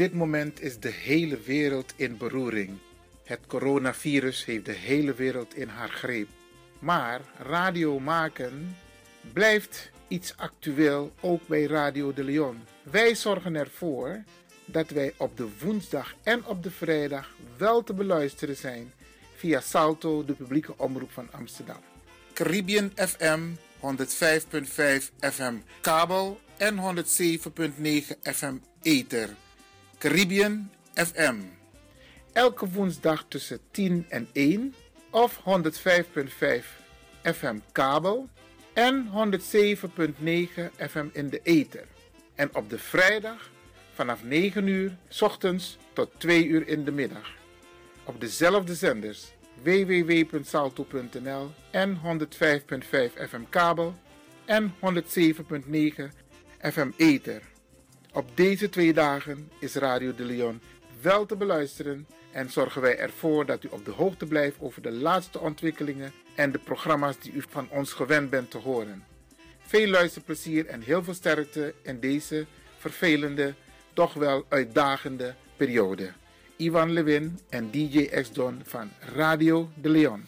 dit moment is de hele wereld in beroering. Het coronavirus heeft de hele wereld in haar greep. Maar radio maken blijft iets actueel ook bij Radio de Leon. Wij zorgen ervoor dat wij op de woensdag en op de vrijdag wel te beluisteren zijn via Salto, de publieke omroep van Amsterdam. Caribbean FM 105.5 FM kabel en 107.9 FM ether. Caribbean FM. Elke woensdag tussen 10 en 1 of 105.5 FM kabel en 107.9 FM in de ether. En op de vrijdag vanaf 9 uur s ochtends tot 2 uur in de middag. Op dezelfde zenders www.salto.nl en 105.5 FM kabel en 107.9 FM ether. Op deze twee dagen is Radio de Leon wel te beluisteren en zorgen wij ervoor dat u op de hoogte blijft over de laatste ontwikkelingen en de programma's die u van ons gewend bent te horen. Veel luisterplezier en heel veel sterkte in deze vervelende, toch wel uitdagende periode. Ivan Levin en DJ X-Don van Radio de Leon.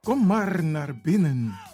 Kom maar naar binnen.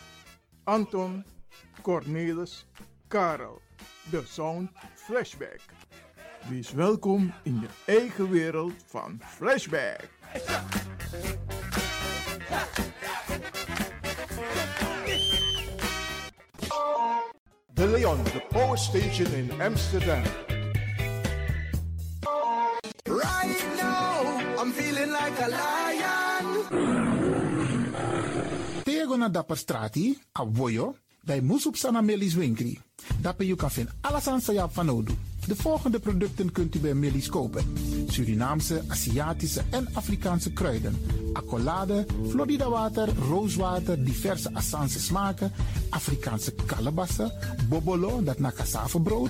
Anton, Cornelis, Karel. De Sound Flashback. Wees welkom in je eigen wereld van Flashback. De Leon, de power station in Amsterdam. Right now, I'm feeling like a lion. Na dapper strati, a voyo, dai musup sana melis winkri. Dapper you kan vinden alles aan van Odu. De volgende producten kunt u bij Millie's kopen. Surinaamse, Aziatische en Afrikaanse kruiden. Accolade, Florida water, rooswater, diverse Assange smaken. Afrikaanse kalebassen, bobolo, dat na brood,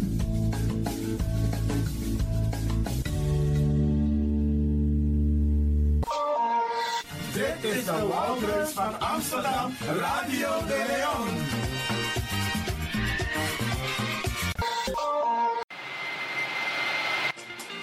De van Amsterdam, Radio de Leon.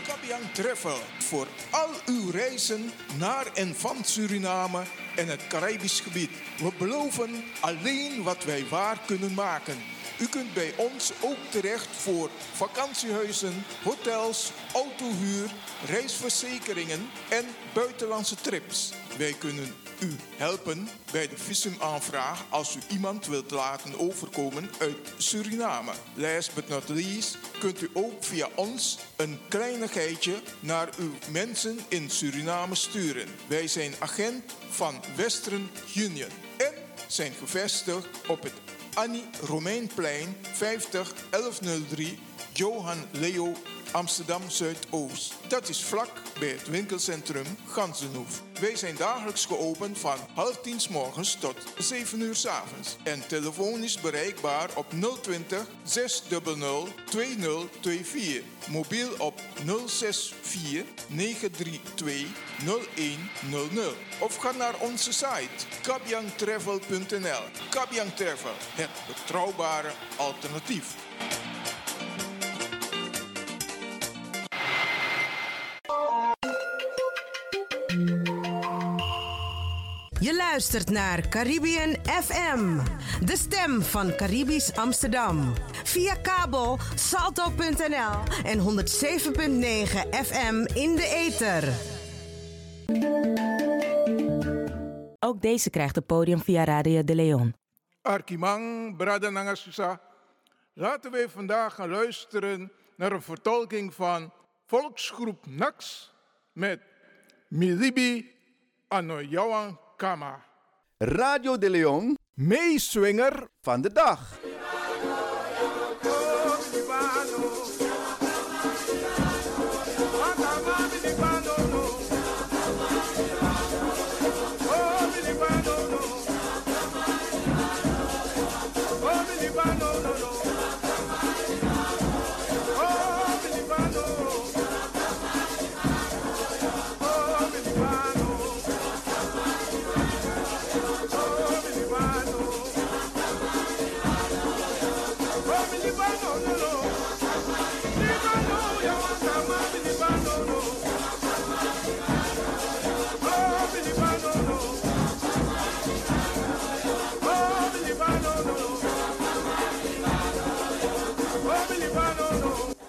Kabian Travel voor al uw reizen naar en van Suriname en het Caribisch gebied. We beloven alleen wat wij waar kunnen maken. U kunt bij ons ook terecht voor vakantiehuizen, hotels, autohuur, reisverzekeringen en buitenlandse trips. Wij kunnen u helpen bij de visumaanvraag als u iemand wilt laten overkomen uit Suriname. Last but not least kunt u ook via ons een kleinigheidje naar uw mensen in Suriname sturen. Wij zijn agent van Western Union en zijn gevestigd op het Annie Romeinplein 50 1103 Johan Leo Amsterdam Zuidoost. Dat is vlak bij het winkelcentrum Gansenhoef. Wij zijn dagelijks geopend van half tien s morgens tot 7 uur s avonds. En telefonisch bereikbaar op 020 600 2024. Mobiel op 064 932 0100. Of ga naar onze site kabyangtravel.nl. Kabyang Travel, het betrouwbare alternatief. Luistert naar Caribbean FM, de stem van Caribisch Amsterdam. Via kabel salto.nl en 107.9 FM in de ether. Ook deze krijgt het podium via Radio de Leon. Arkimang, Brada Nangasusa. Laten we vandaag gaan luisteren naar een vertolking van volksgroep Nax met Milibi Anoyawan Kama. Radio de Leon, meeswinger van de dag.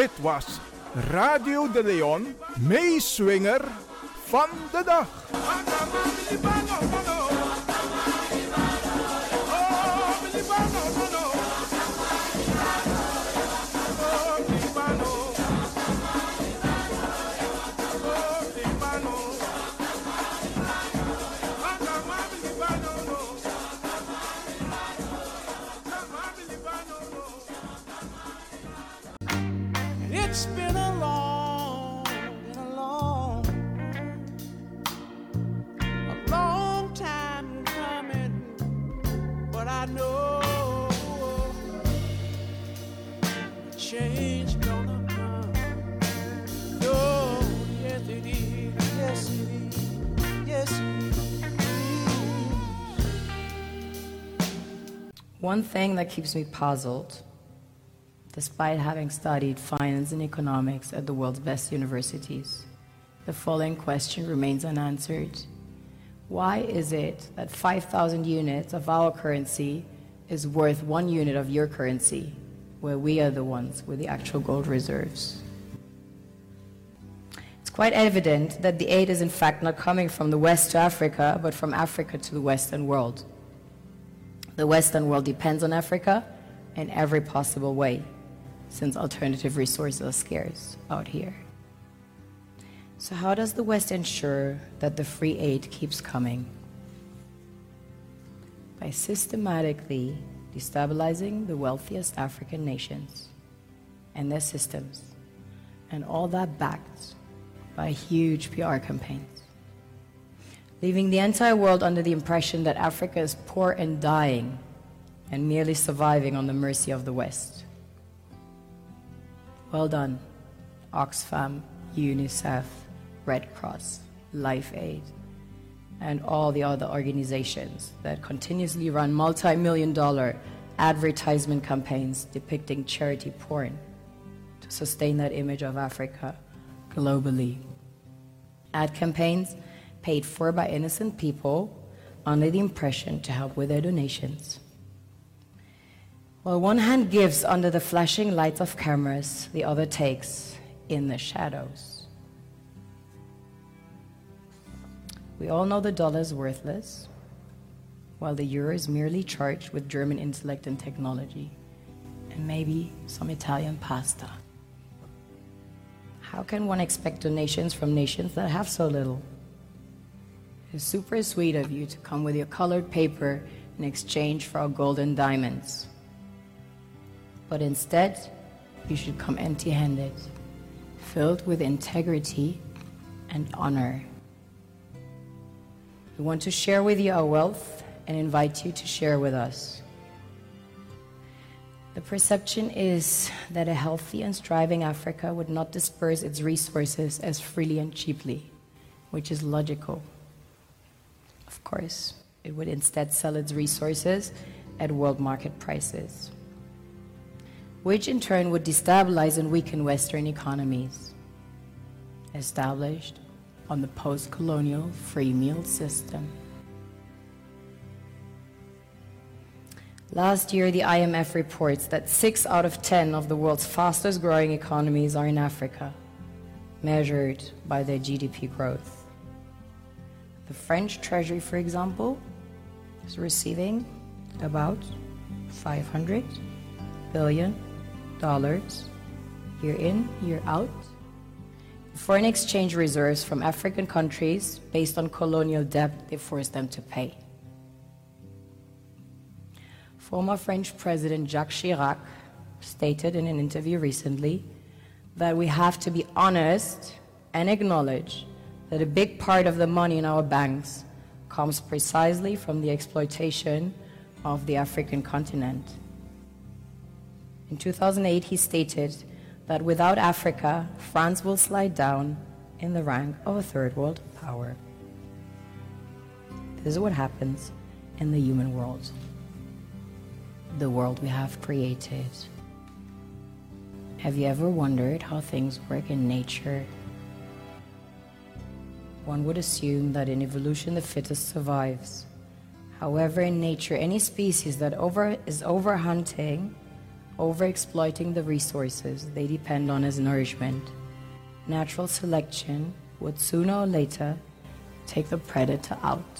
Dit was Radio de Leon, meeswinger van de dag. One thing that keeps me puzzled, despite having studied finance and economics at the world's best universities, the following question remains unanswered. Why is it that 5,000 units of our currency is worth one unit of your currency, where we are the ones with the actual gold reserves? It's quite evident that the aid is in fact not coming from the West to Africa, but from Africa to the Western world. The Western world depends on Africa in every possible way, since alternative resources are scarce out here. So, how does the West ensure that the free aid keeps coming? By systematically destabilizing the wealthiest African nations and their systems, and all that backed by huge PR campaigns, leaving the entire world under the impression that Africa is poor and dying and merely surviving on the mercy of the West. Well done, Oxfam, UNICEF, Red Cross, Life Aid, and all the other organizations that continuously run multi million dollar advertisement campaigns depicting charity porn to sustain that image of Africa globally. Ad campaigns paid for by innocent people under the impression to help with their donations. While one hand gives under the flashing lights of cameras, the other takes in the shadows. We all know the dollar is worthless, while the euro is merely charged with German intellect and technology, and maybe some Italian pasta. How can one expect donations from nations that have so little? It's super sweet of you to come with your colored paper in exchange for our golden diamonds. But instead, you should come empty handed, filled with integrity and honor. We want to share with you our wealth and invite you to share with us. The perception is that a healthy and striving Africa would not disperse its resources as freely and cheaply, which is logical. Of course, it would instead sell its resources at world market prices, which in turn would destabilize and weaken Western economies established on the post colonial free meal system. Last year, the IMF reports that six out of 10 of the world's fastest growing economies are in Africa, measured by their GDP growth. The French Treasury, for example, is receiving about 500 billion dollars year in, year out. Foreign exchange reserves from African countries based on colonial debt they forced them to pay. Former French President Jacques Chirac stated in an interview recently that we have to be honest and acknowledge that a big part of the money in our banks comes precisely from the exploitation of the African continent. In 2008, he stated that without Africa, France will slide down in the rank of a third world power. This is what happens in the human world, the world we have created. Have you ever wondered how things work in nature? One would assume that in evolution the fittest survives. However, in nature, any species that over, is overhunting, overexploiting the resources they depend on as nourishment, natural selection would sooner or later take the predator out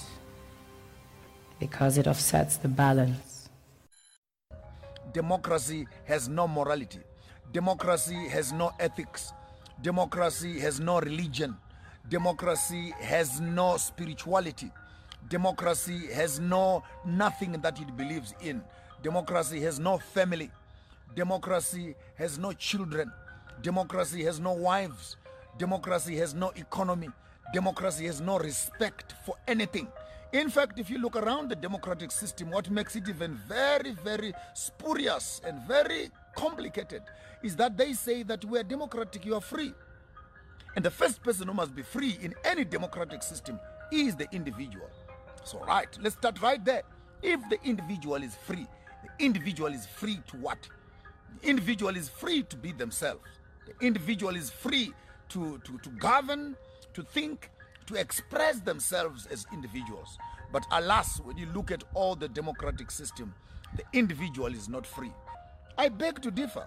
because it offsets the balance. Democracy has no morality. Democracy has no ethics. Democracy has no religion. Democracy has no spirituality. Democracy has no nothing that it believes in. Democracy has no family. Democracy has no children. Democracy has no wives. Democracy has no economy. Democracy has no respect for anything. In fact, if you look around the democratic system, what makes it even very, very spurious and very complicated is that they say that we are democratic, you are free. And the first person who must be free in any democratic system is the individual. So, right, let's start right there. If the individual is free, The individual is free to what? The individual is free to be themselves. The individual is free to, to, to govern, to think, to express themselves as individuals. But alas, when you look at all the democratic system, the individual is not free. I beg to differ.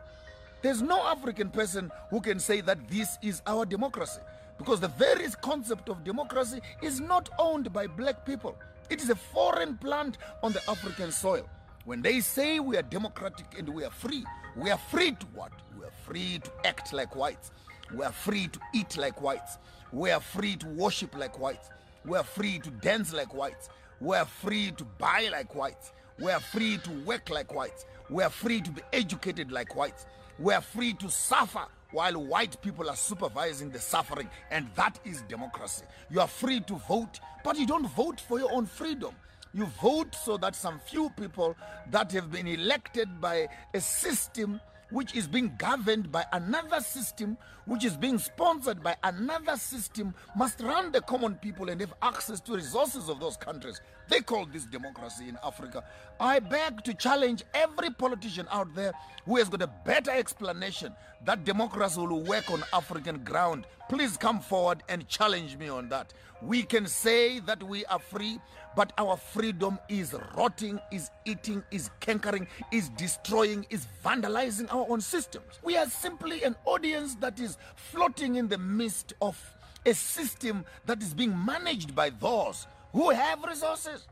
There's no African person who can say that this is our democracy because the very concept of democracy is not owned by black people. It is a foreign plant on the African soil. When they say we are democratic and we are free, we are free to what? We are free to act like whites. We are free to eat like whites. We are free to worship like whites. We are free to dance like whites. We are free to buy like whites. We are free to work like whites. We are free to be educated like whites. We are free to suffer while white people are supervising the suffering. And that is democracy. You are free to vote, but you don't vote for your own freedom. You vote so that some few people that have been elected by a system which is being governed by another system, which is being sponsored by another system, must run the common people and have access to resources of those countries. They call this democracy in Africa. I beg to challenge every politician out there who has got a better explanation that democracy will work on African ground. Please come forward and challenge me on that. We can say that we are free, but our freedom is rotting, is eating, is cankering, is destroying, is vandalizing our own systems. We are simply an audience that is floating in the midst of a system that is being managed by those who have resources.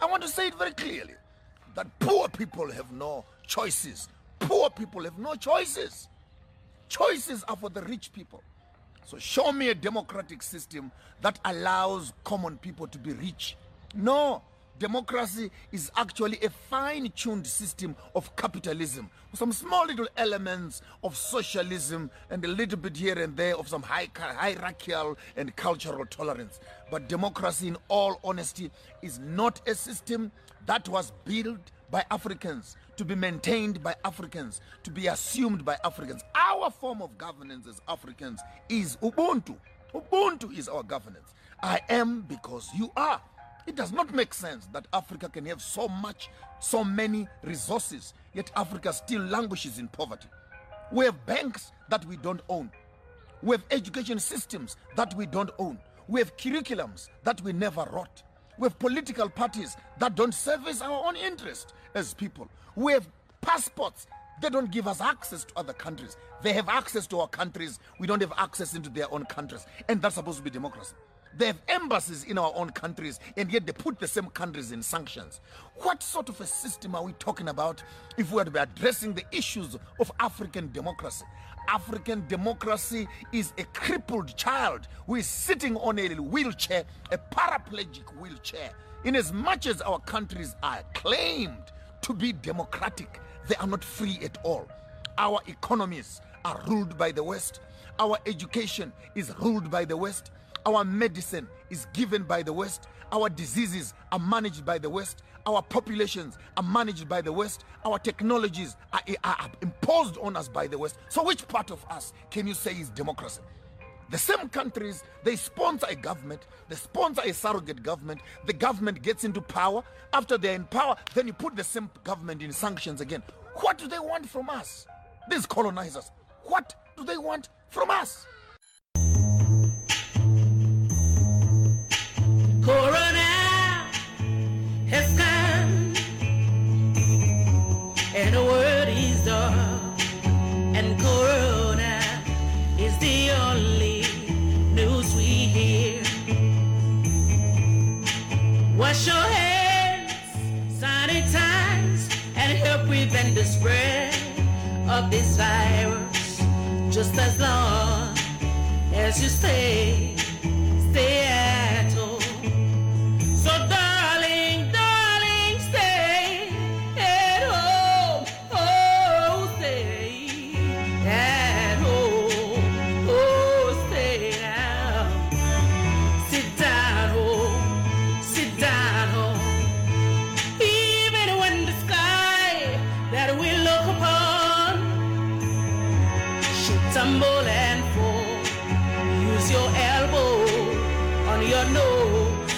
I want to say it very clearly that poor people have no choices. Poor people have no choices. Choices are for the rich people. So show me a democratic system that allows common people to be rich. No, democracy is actually a fine-tuned system of capitalism some small little elements of socialism and a little bit here and there of some hierarchical and cultural tolerance. But democracy in all honesty is not a system that was built by africans to be maintained by africans to be assumed by africans. Our form of governance as africans is ubuntu. Ubuntu is our governance. I am because you are it does not make sense that Africa can have so much, so many resources, yet Africa still languishes in poverty. We have banks that we don't own. We have education systems that we don't own. We have curriculums that we never wrote. We have political parties that don't service our own interest as people. We have passports. They don't give us access to other countries. They have access to our countries. We don't have access into their own countries. And that's supposed to be democracy. They have embassies in our own countries, and yet they put the same countries in sanctions. What sort of a system are we talking about if we are to be addressing the issues of African democracy? African democracy is a crippled child who is sitting on a wheelchair, a paraplegic wheelchair. In as much as our countries are claimed to be democratic, they are not free at all. Our economies are ruled by the West. Our education is ruled by the West. Our medicine is given by the West. Our diseases are managed by the West. Our populations are managed by the West. Our technologies are, are imposed on us by the West. So, which part of us can you say is democracy? The same countries, they sponsor a government, they sponsor a surrogate government, the government gets into power. After they're in power, then you put the same government in sanctions again. What do they want from us? These colonizers, what do they want from us? Corona has come, and the world is dark, and Corona is the only news we hear. Wash your hands, sanitize, and help prevent the spread of this virus. Just as long as you stay, stay your nose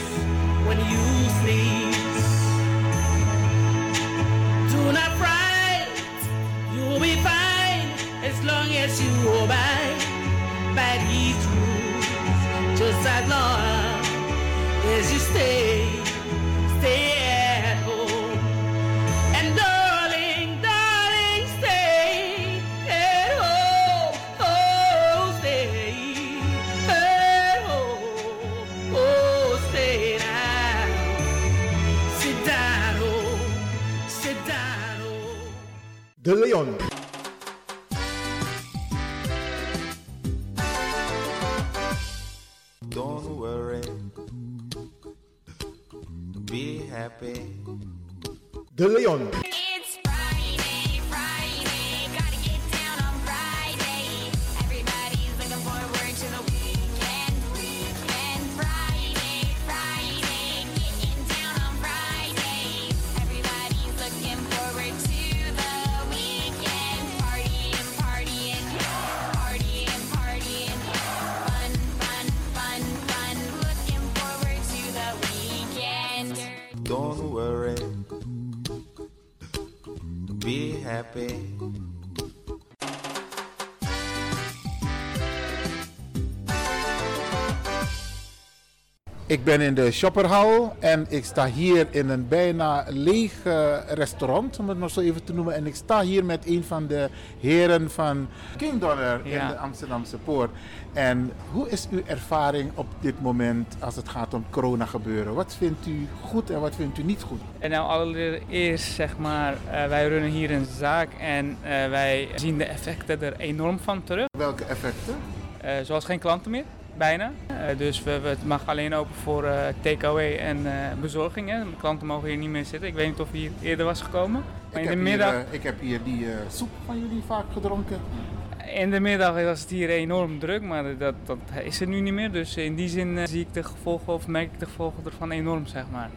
when you sneeze. Do not fright, you'll be fine as long as you obey by these rules. Just as long as you stay De Leon. Don't worry. Be happy. De Leon. Ik ben in de shopperhal en ik sta hier in een bijna leeg eh, restaurant, om het maar zo even te noemen. En ik sta hier met een van de heren van King Donner in de Amsterdamse Poort. En hoe is uw ervaring op dit moment als het gaat om corona gebeuren? Wat vindt u goed en wat vindt u niet goed? En nou allereerst zeg maar, eh, wij runnen hier een zaak en eh, wij zien de effecten er enorm van terug. Welke effecten? Zoals geen klanten meer, bijna. Eh, dus we, we- het mag alleen open voor eh takeaway en eh bezorgingen. De klanten mogen hier niet meer zitten. Ik weet niet of hier eerder was gekomen. Maar Ik in heb, de middag, hier, ik heb hier die soep van jullie vaak gedronken. in de middag was het hier enorm druk, maar dat, dat is er nu niet meer. Dus in die zin zie ik de gevolgen of merk ik de gevolgen ervan enorm, zeg maar.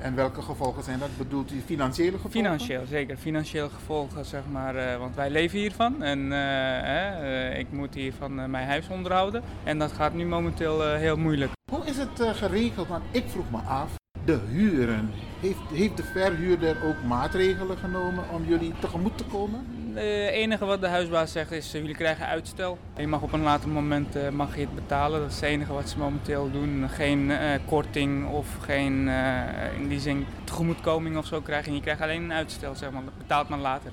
En welke gevolgen zijn dat? Bedoelt u financiële gevolgen? Financieel, zeker. Financiële gevolgen, zeg maar. eh, want wij leven hiervan en eh, eh, ik moet hiervan mijn huis onderhouden. En dat gaat nu momenteel heel moeilijk. Hoe is het geregeld? Want ik vroeg me af, de huren. Heeft, heeft de verhuurder ook maatregelen genomen om jullie tegemoet te komen? Het enige wat de huisbaas zegt is, uh, jullie krijgen uitstel. Je mag op een later moment uh, mag je het betalen. Dat is het enige wat ze momenteel doen. Geen korting of geen in die zin tegemoetkoming of zo krijgen. Je krijgt alleen een uitstel, zeg maar. Dat betaalt maar later.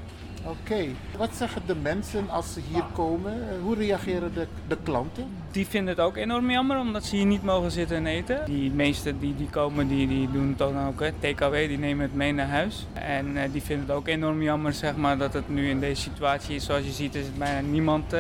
Oké, wat zeggen de mensen als ze hier komen? Hoe reageren de, de klanten? Die vinden het ook enorm jammer omdat ze hier niet mogen zitten en eten. Die meesten die, die komen, die, die doen het dan ook, TKW, die nemen het mee naar huis. En uh, die vinden het ook enorm jammer zeg maar, dat het nu in deze situatie is. Zoals je ziet is het bijna niemand uh,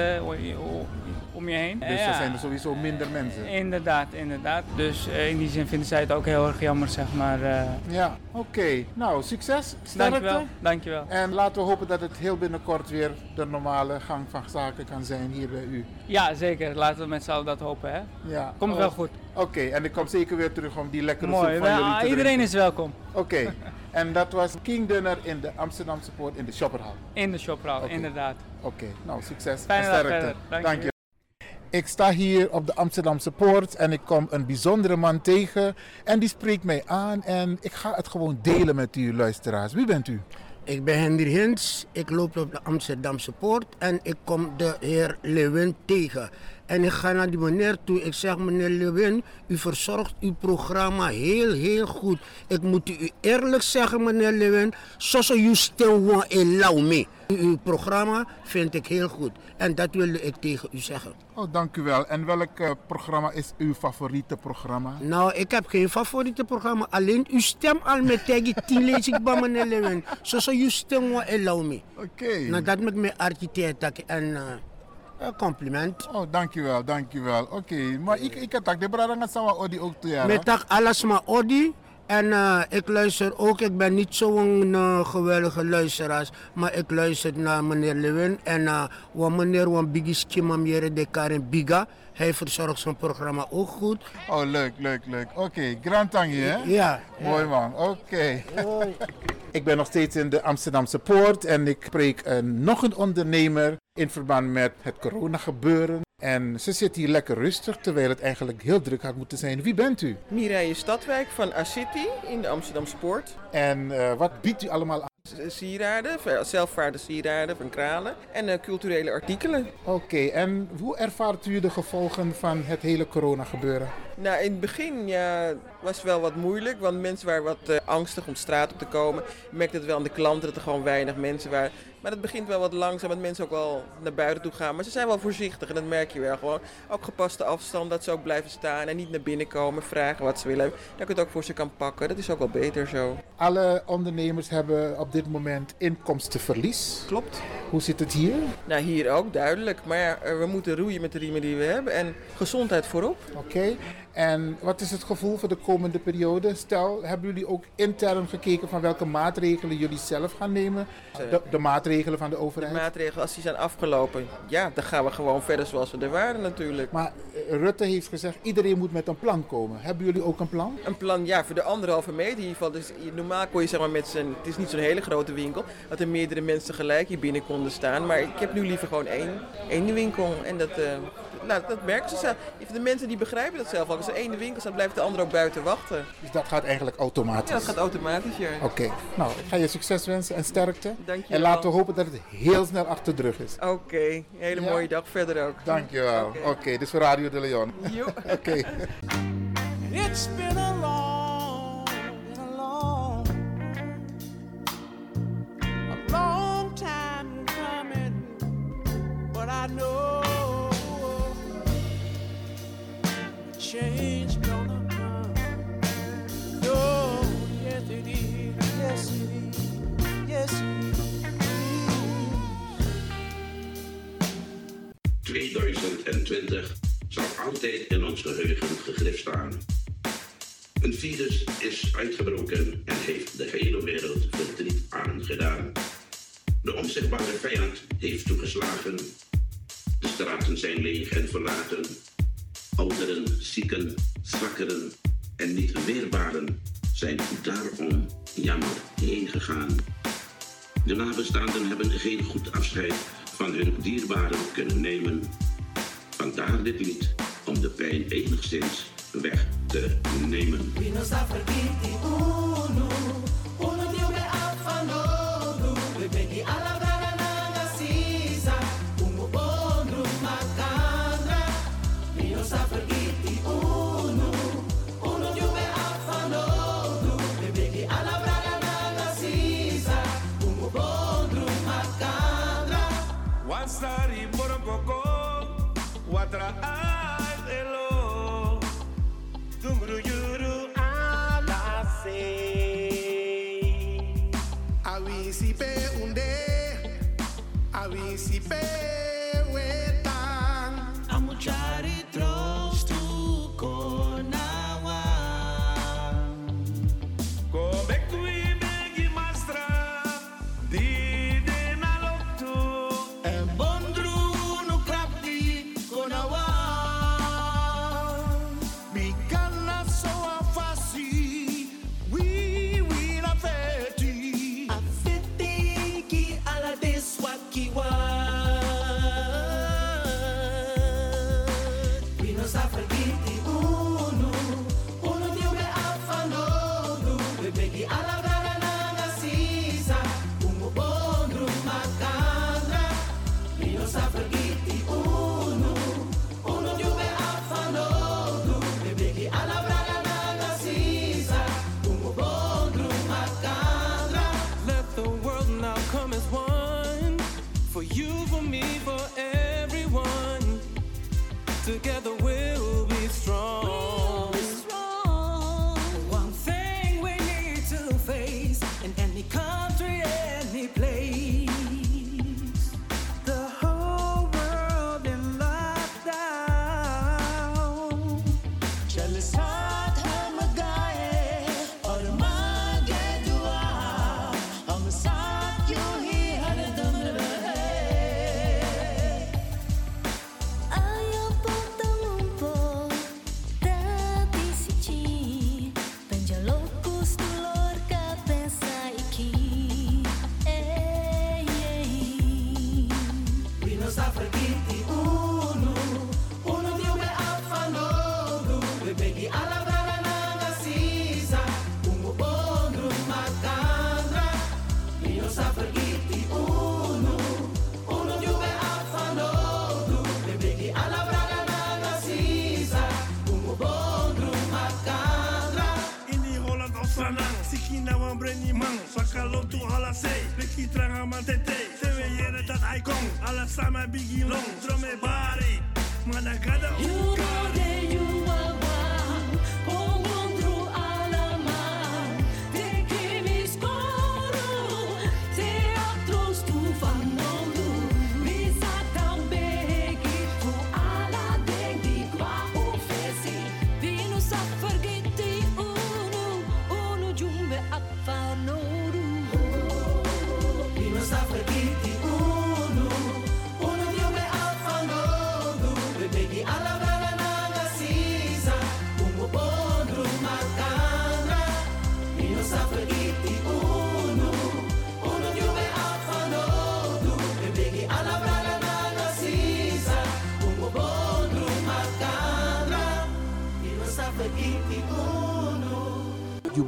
om je heen. Dus er zijn er sowieso minder mensen? Inderdaad, inderdaad. Dus uh, in die zin vinden zij het ook heel erg jammer zeg maar. Ja, oké. Okay. Nou, succes. Sterkte. Dankjewel. Dankjewel. En laten we hopen dat het heel binnenkort weer de normale gang van zaken kan zijn hier bij u. Ja, zeker. Laten we met z'n allen dat hopen. Hè? Ja. Komt oh. wel goed. Oké, okay. en ik kom zeker weer terug om die lekkere Mooi. soep van nou, jullie te Iedereen drinken. is welkom. Oké. Okay. en dat was King Dinner in de Amsterdamse Poort in de Shopperhal. In de Shopperhal, okay. inderdaad. Oké, okay. nou succes Fijne en sterkte. Dank, Dank je. Ik sta hier op de Amsterdamse Poort en ik kom een bijzondere man tegen en die spreekt mij aan en ik ga het gewoon delen met u luisteraars. Wie bent u? Ik ben Henry Hins, ik loop op de Amsterdamse Poort en ik kom de heer Lewin tegen. En ik ga naar die meneer toe. Ik zeg, meneer Lewin, u verzorgt uw programma heel, heel goed. Ik moet u eerlijk zeggen, meneer Lewin, zoals u stil in me. Uw programma vind ik heel goed. En dat wilde ik tegen u zeggen. Oh, dank u wel. En welk uh, programma is uw favoriete programma? Nou, ik heb geen favoriete programma. Alleen uw stem al met tegen tien lees ik bij meneer Lewin. Zoals u stil in me. Oké. Okay. Nou, dat met mijn architect en... Uh, een compliment. Oh, dankjewel, dankjewel. Oké, okay, maar ik, ik had de brada sawa odi ook te jaren. Met dag alles maar odi. En uh, ik luister ook, ik ben niet zo'n uh, geweldige luisteraar, maar ik luister naar meneer Lewin en uh, wat meneer Wan Biggie de Karen Biga. Hij verzorgt zijn programma ook goed. Oh, leuk, leuk, leuk. Oké, okay, Grand Tangi, hè? Ja. Mooi man, oké. Okay. ik ben nog steeds in de Amsterdamse Poort en ik spreek nog een ondernemer in verband met het coronagebeuren. En ze zit hier lekker rustig, terwijl het eigenlijk heel druk had moeten zijn. Wie bent u? Mireille Stadwijk van A-City in de Amsterdamse Poort. En uh, wat biedt u allemaal aan? Sieraden, zelfvaarde sieraden van kralen en eh, culturele artikelen. Oké, en hoe ervaart u de gevolgen van het hele corona gebeuren? Nou, in het begin ja, was het wel wat moeilijk, want mensen waren wat eh, angstig om straat op te komen. Je merkte het wel aan de klanten dat er gewoon weinig mensen waren. Maar het begint wel wat langzaam, dat mensen ook wel naar buiten toe gaan. Maar ze zijn wel voorzichtig en dat merk je wel gewoon. Ook gepaste afstand, dat ze ook blijven staan en niet naar binnen komen, vragen wat ze willen. Dat je het ook voor ze kan pakken, dat is ook wel beter zo. Alle ondernemers hebben op dit moment inkomstenverlies. Klopt. Hoe zit het hier? Nou, hier ook duidelijk. Maar ja, eh, we moeten roeien met de riemen die we hebben en gezondheid voorop. Oké, en wat is het gevoel voor de komende periode? Stel, hebben jullie ook intern gekeken van welke maatregelen jullie zelf gaan nemen? De, de maatregelen van de overheid? De maatregelen, als die zijn afgelopen, ja, dan gaan we gewoon verder zoals we er waren natuurlijk. Maar eh, Rutte heeft gezegd, iedereen moet met een plan komen. Hebben jullie ook een plan? Een plan, ja, voor de anderhalve meter in ieder geval. Dus normaal kon je zeg maar met z'n, het is niet zo'n hele grote winkel, dat er meerdere mensen gelijk hier binnen konden staan. Maar ik heb nu liever gewoon één, één winkel. En dat, eh, nou, dat merken ze zelf. De mensen die begrijpen dat zelf al. Als er één winkel staat, blijft de ander ook buiten wachten. Dus dat gaat eigenlijk automatisch? Ja, dat gaat automatisch, ja. Oké, nou, ik ga je succes wensen en sterkte. Dank je En wel. laten we hopen dat het heel snel achter de rug is. Oké, hele Ja? mooie dag verder ook. Dankjewel. Oké, dit is voor Radio de Leon. Oké. It's been a long, been a long, a long time coming, but I know change gonna come. No, yes it is, yes it is, yes it is. 2020 zal altijd in ons geheugen gegrift staan. Een virus is uitgebroken en heeft de hele wereld verdriet aangedaan. De onzichtbare vijand heeft toegeslagen. De straten zijn leeg en verlaten. Ouderen, zieken, zwakkeren en niet weerbaren zijn daarom jammer heen gegaan. De nabestaanden hebben geen goed afscheid van hun dierbaren kunnen nemen. Vandaar dit lied om de pijn enigszins weg te nemen. baby. Together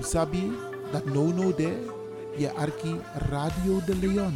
sabi dat no no de je arki Radio de Leon.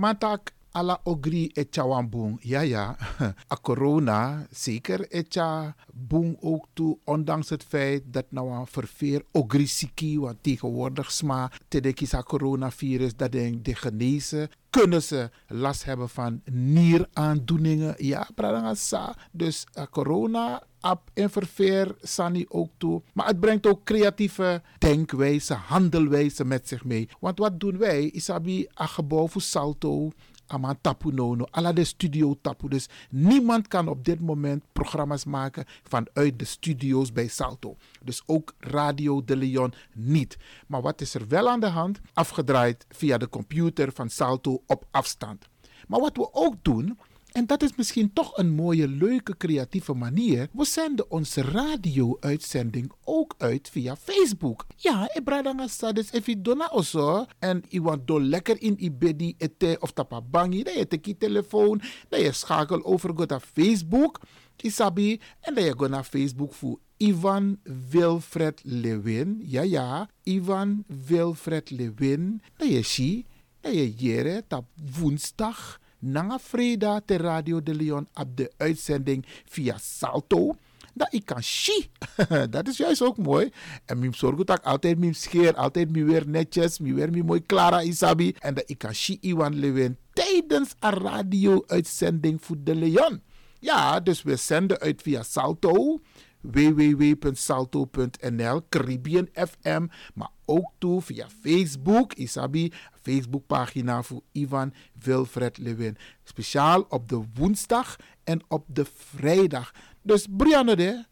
Mantak ala ogri e chawambung. Ja, ja. A corona, zeker e cha boeng ook toe. Ondanks het feit dat nou een verveer ogri siki, want tegenwoordig sma tedekis a coronavirus, dat denk de genezen kunnen ze last hebben van nieraandoeningen. Ja, pradangasa. Dus uh, corona ap en verveer sani ook toe. Maar het brengt ook creatieve denkwijze, handelwijze met zich mee. Want wat doen wij? Isabi a gebouw voor salto. Aman tapu nono, de studio tapu. Dus niemand kan op dit moment programma's maken vanuit de studio's bij Salto. Dus ook Radio de Leon niet. Maar wat is er wel aan de hand? Afgedraaid via de computer van Salto op afstand. Maar wat we ook doen, en dat is misschien toch een mooie, leuke, creatieve manier. We zenden onze radio-uitzending ook uit via Facebook. Ja, Ibradanga dus even dona. En iemand do lekker in ibedi ete of tapa bangi. Dan je teki telefoon. Dan je schakel over go naar Facebook. Isabi. En dan je go naar Facebook voor Ivan Wilfred Lewin. Ja, ja. Ivan Wilfred Lewin. Dan je zie. Dan je jere. Tap woensdag. Nanga Freda te Radio de Leon op de uitzending via Salto. Dat ik kan zie. dat is juist ook mooi. En mijn zorg dat altijd mijn scheer, altijd mijn weer netjes, mijn weer mijn mooi Clara Isabi. En dat ik kan zie Iwan Lewin tijdens een radio-uitzending voor de Leon. Ja, dus we zenden uit via Salto www.salto.nl, Caribbean FM, maar ook toe via Facebook, Isabi, Facebookpagina voor Ivan Wilfred Lewin. Speciaal op de woensdag en op de vrijdag. Dus Brianne de,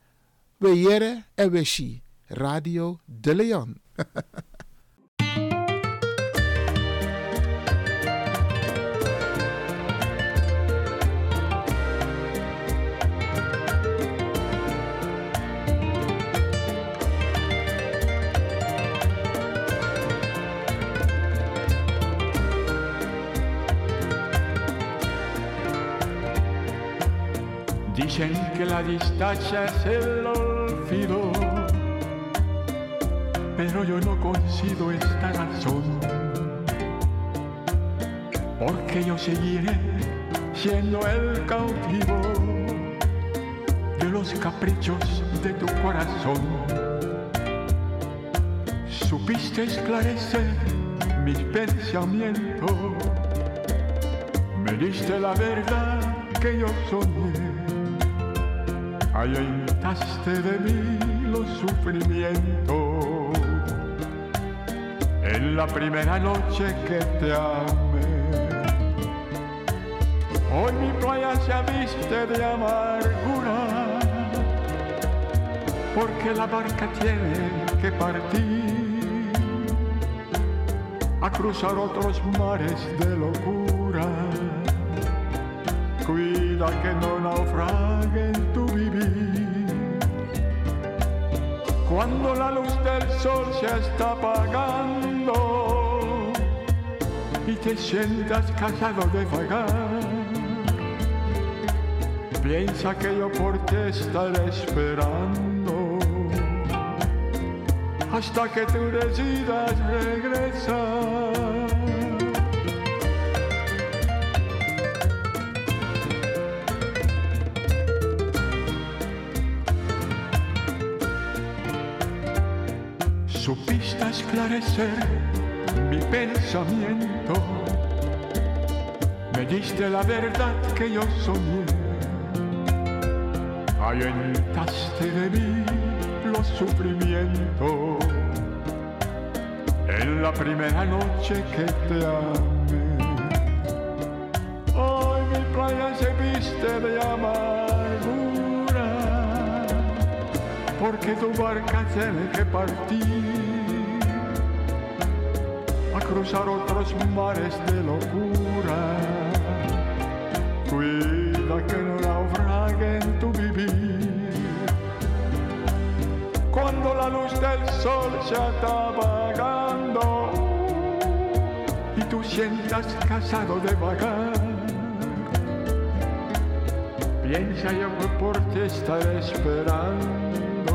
We Jere en we. Radio De Leon. Dicen que la distancia es el olvido, pero yo no coincido esta razón, porque yo seguiré siendo el cautivo de los caprichos de tu corazón. Supiste esclarecer mis pensamientos, me diste la verdad que yo soñé ahuyentaste de mí los sufrimientos. En la primera noche que te amé, hoy mi playa se viste de amargura, porque la barca tiene que partir a cruzar otros mares de locura. Cuida que no naufrague Cuando la luz del sol se está apagando y te sientas cansado de vagar, piensa que yo por ti estaré esperando hasta que tú decidas regresar. Mi pensamiento, me diste la verdad que yo soñé, ahuyentaste de mí los sufrimientos en la primera noche que te amé. Hoy mi playa se viste de amargura porque tu barca tiene que partir cruzar otros mares de locura. Cuida que no naufrague en tu vivir. Cuando la luz del sol se está apagando y tú sientas cansado de vagar. Piensa yo que por ti estaré esperando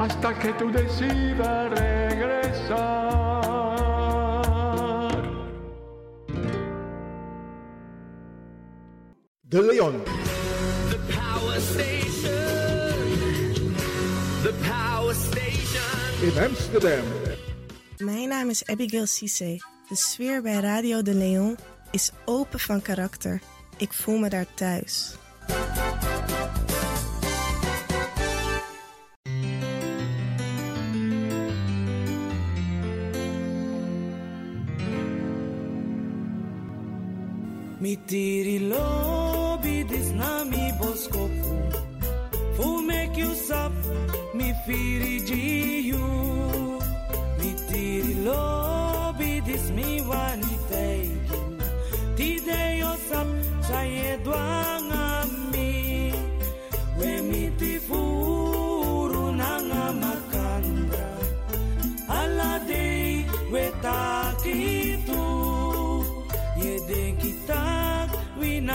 hasta que tú decidas regresar. De Leon. Power station. The power station. In Amsterdam. Mijn naam is Abigail Cisse. De sfeer bij Radio de Leon is open van karakter. Ik voel me daar thuis. Mi tiri pobidi z nami bo skopu. Fumek Yusuf, mi firi džiu. Ni tiri lobidi z mi wani teigu. Ti dejo sam, čaje duanga.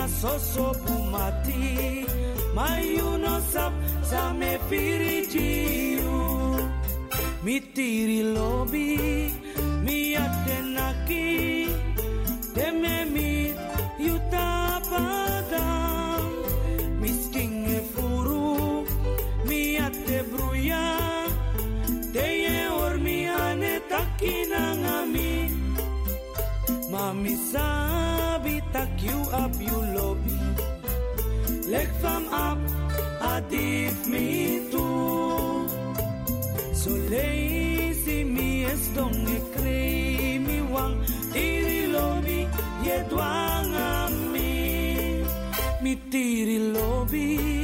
sosobu mati mayu sap same firi Mitiri lobi miatenaki Deme mit yuta padam Miskinge furu miate bruya. Or ormiane takinangami Mami sabi tak you Leg thumb up, עדיף tu, So lazy mi es dong e crei mi wang, tiri lobi, yet wang a mi. Mi tiri lobi,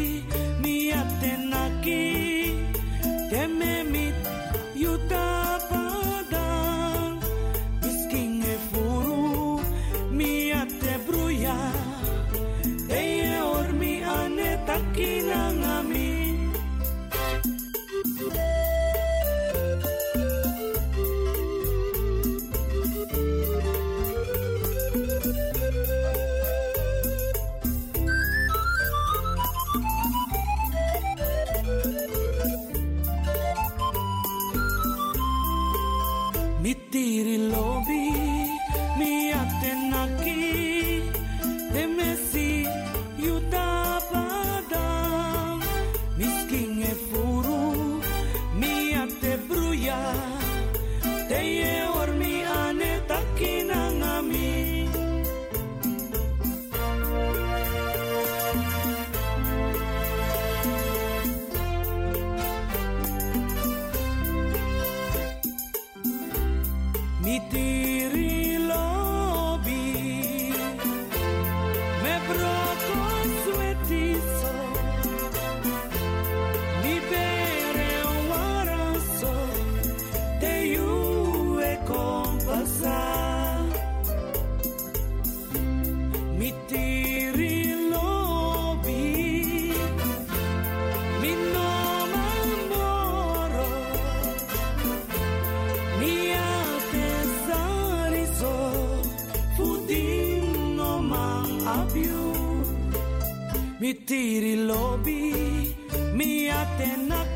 Mi tiri lobi Mi atenaki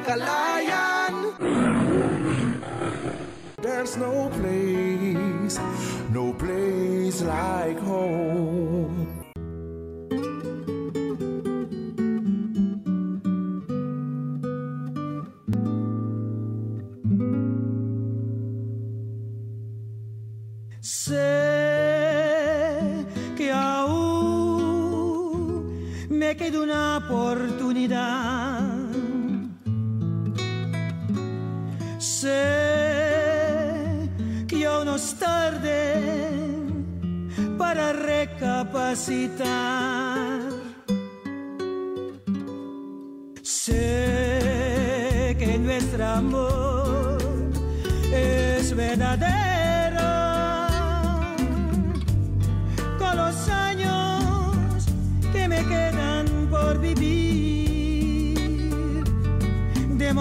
like a lion. There's no place, no place like home.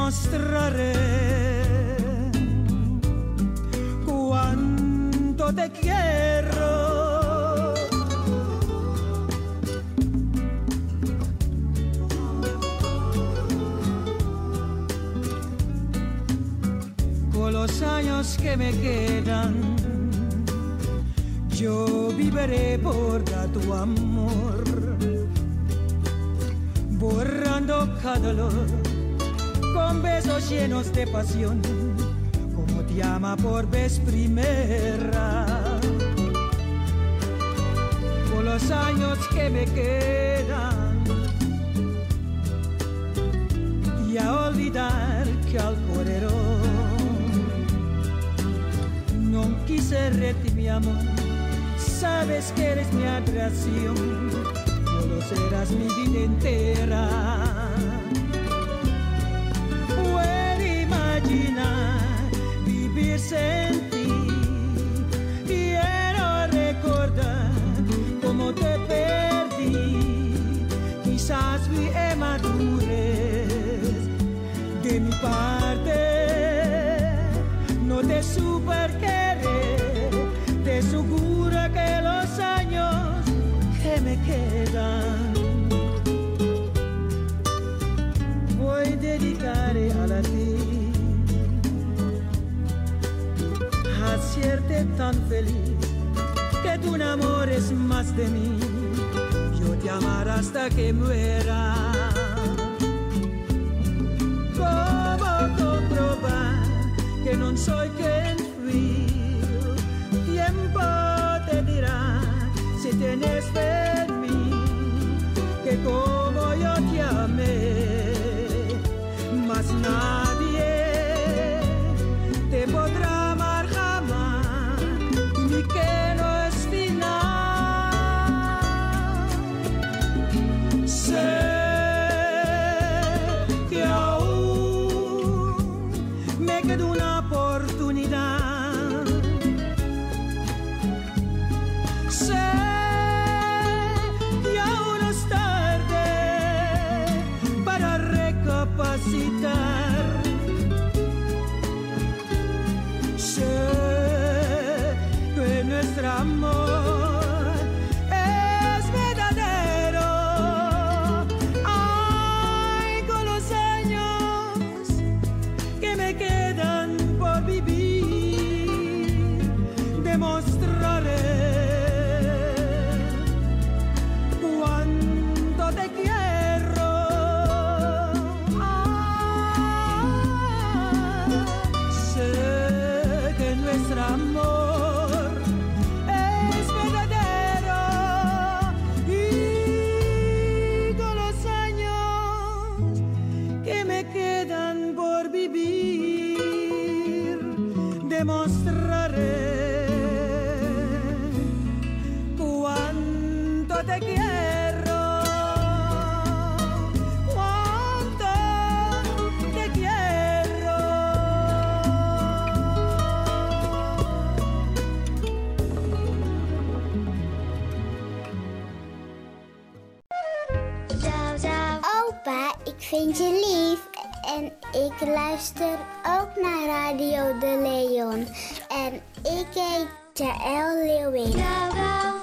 Demostraré cuánto te quiero. Con los años que me quedan, yo viviré por tu amor, borrando cada dolor con besos llenos de pasión, como te ama por vez primera. Con los años que me quedan, y a olvidar que al correro no quise reti mi amor, sabes que eres mi atracción, no lo serás mi vida entera. Sentí y quiero recordar cómo te perdí. Quizás mi emargüe de mi padre. Tan feliz que tu amor es más de mí, yo te amaré hasta que muera. ¿Cómo comprobar que no soy quien fui? Tiempo te dirá si tienes fe Eentje Lief en ik luister ook naar Radio De Leon. En ik heet Jaël Leeuwen.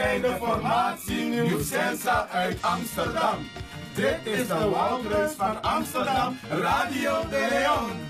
zijn de formatie Nieuw Sensa uit Amsterdam. Dit is de Woudreus van Amsterdam, Radio de Leon.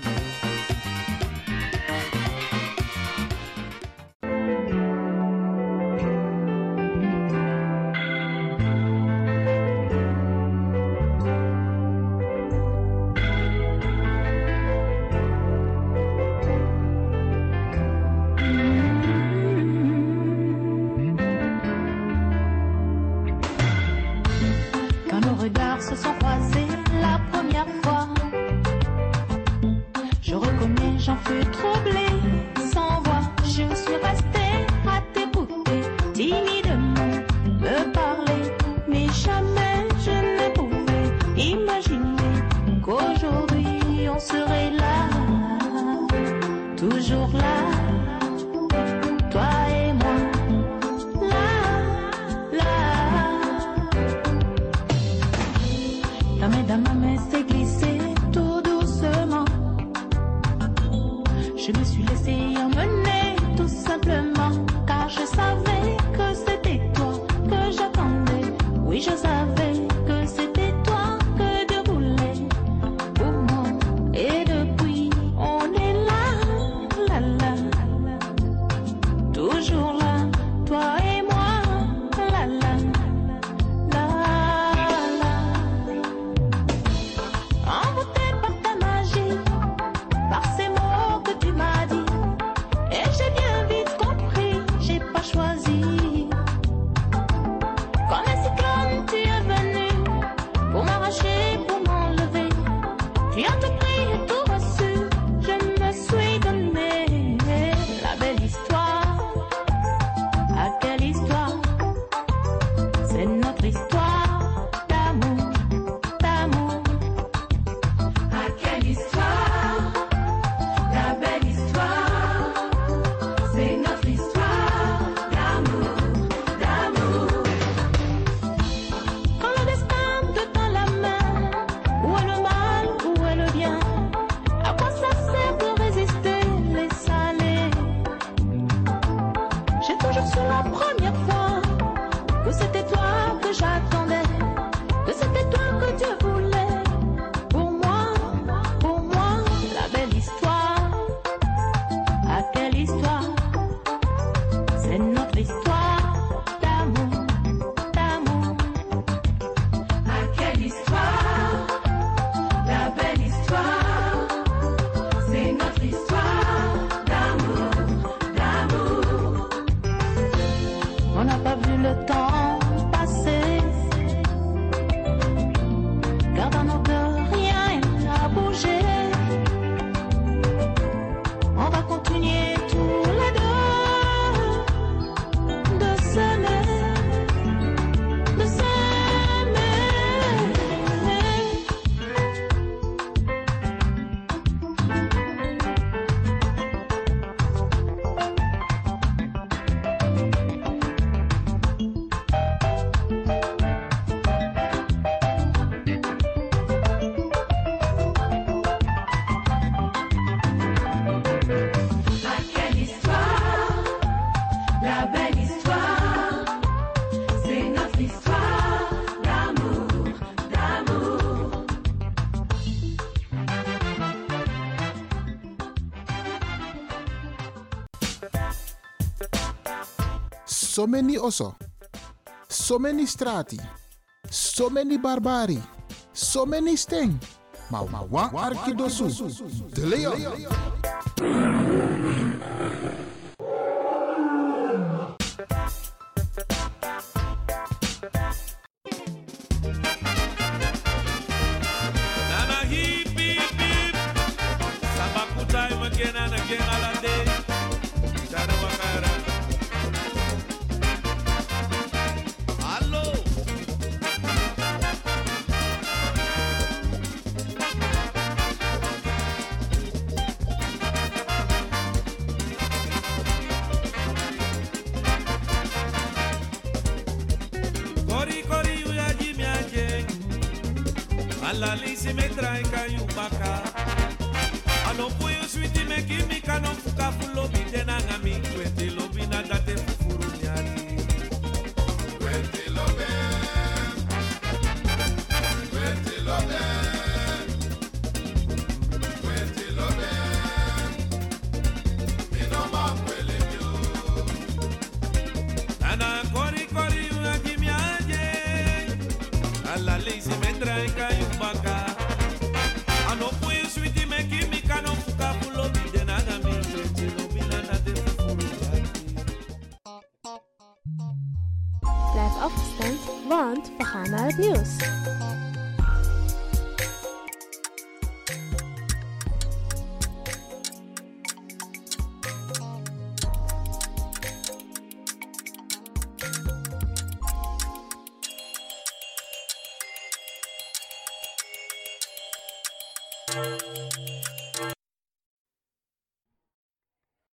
so many osso, so many strati, so many barbari, so many sting. Maar ma wa de leon.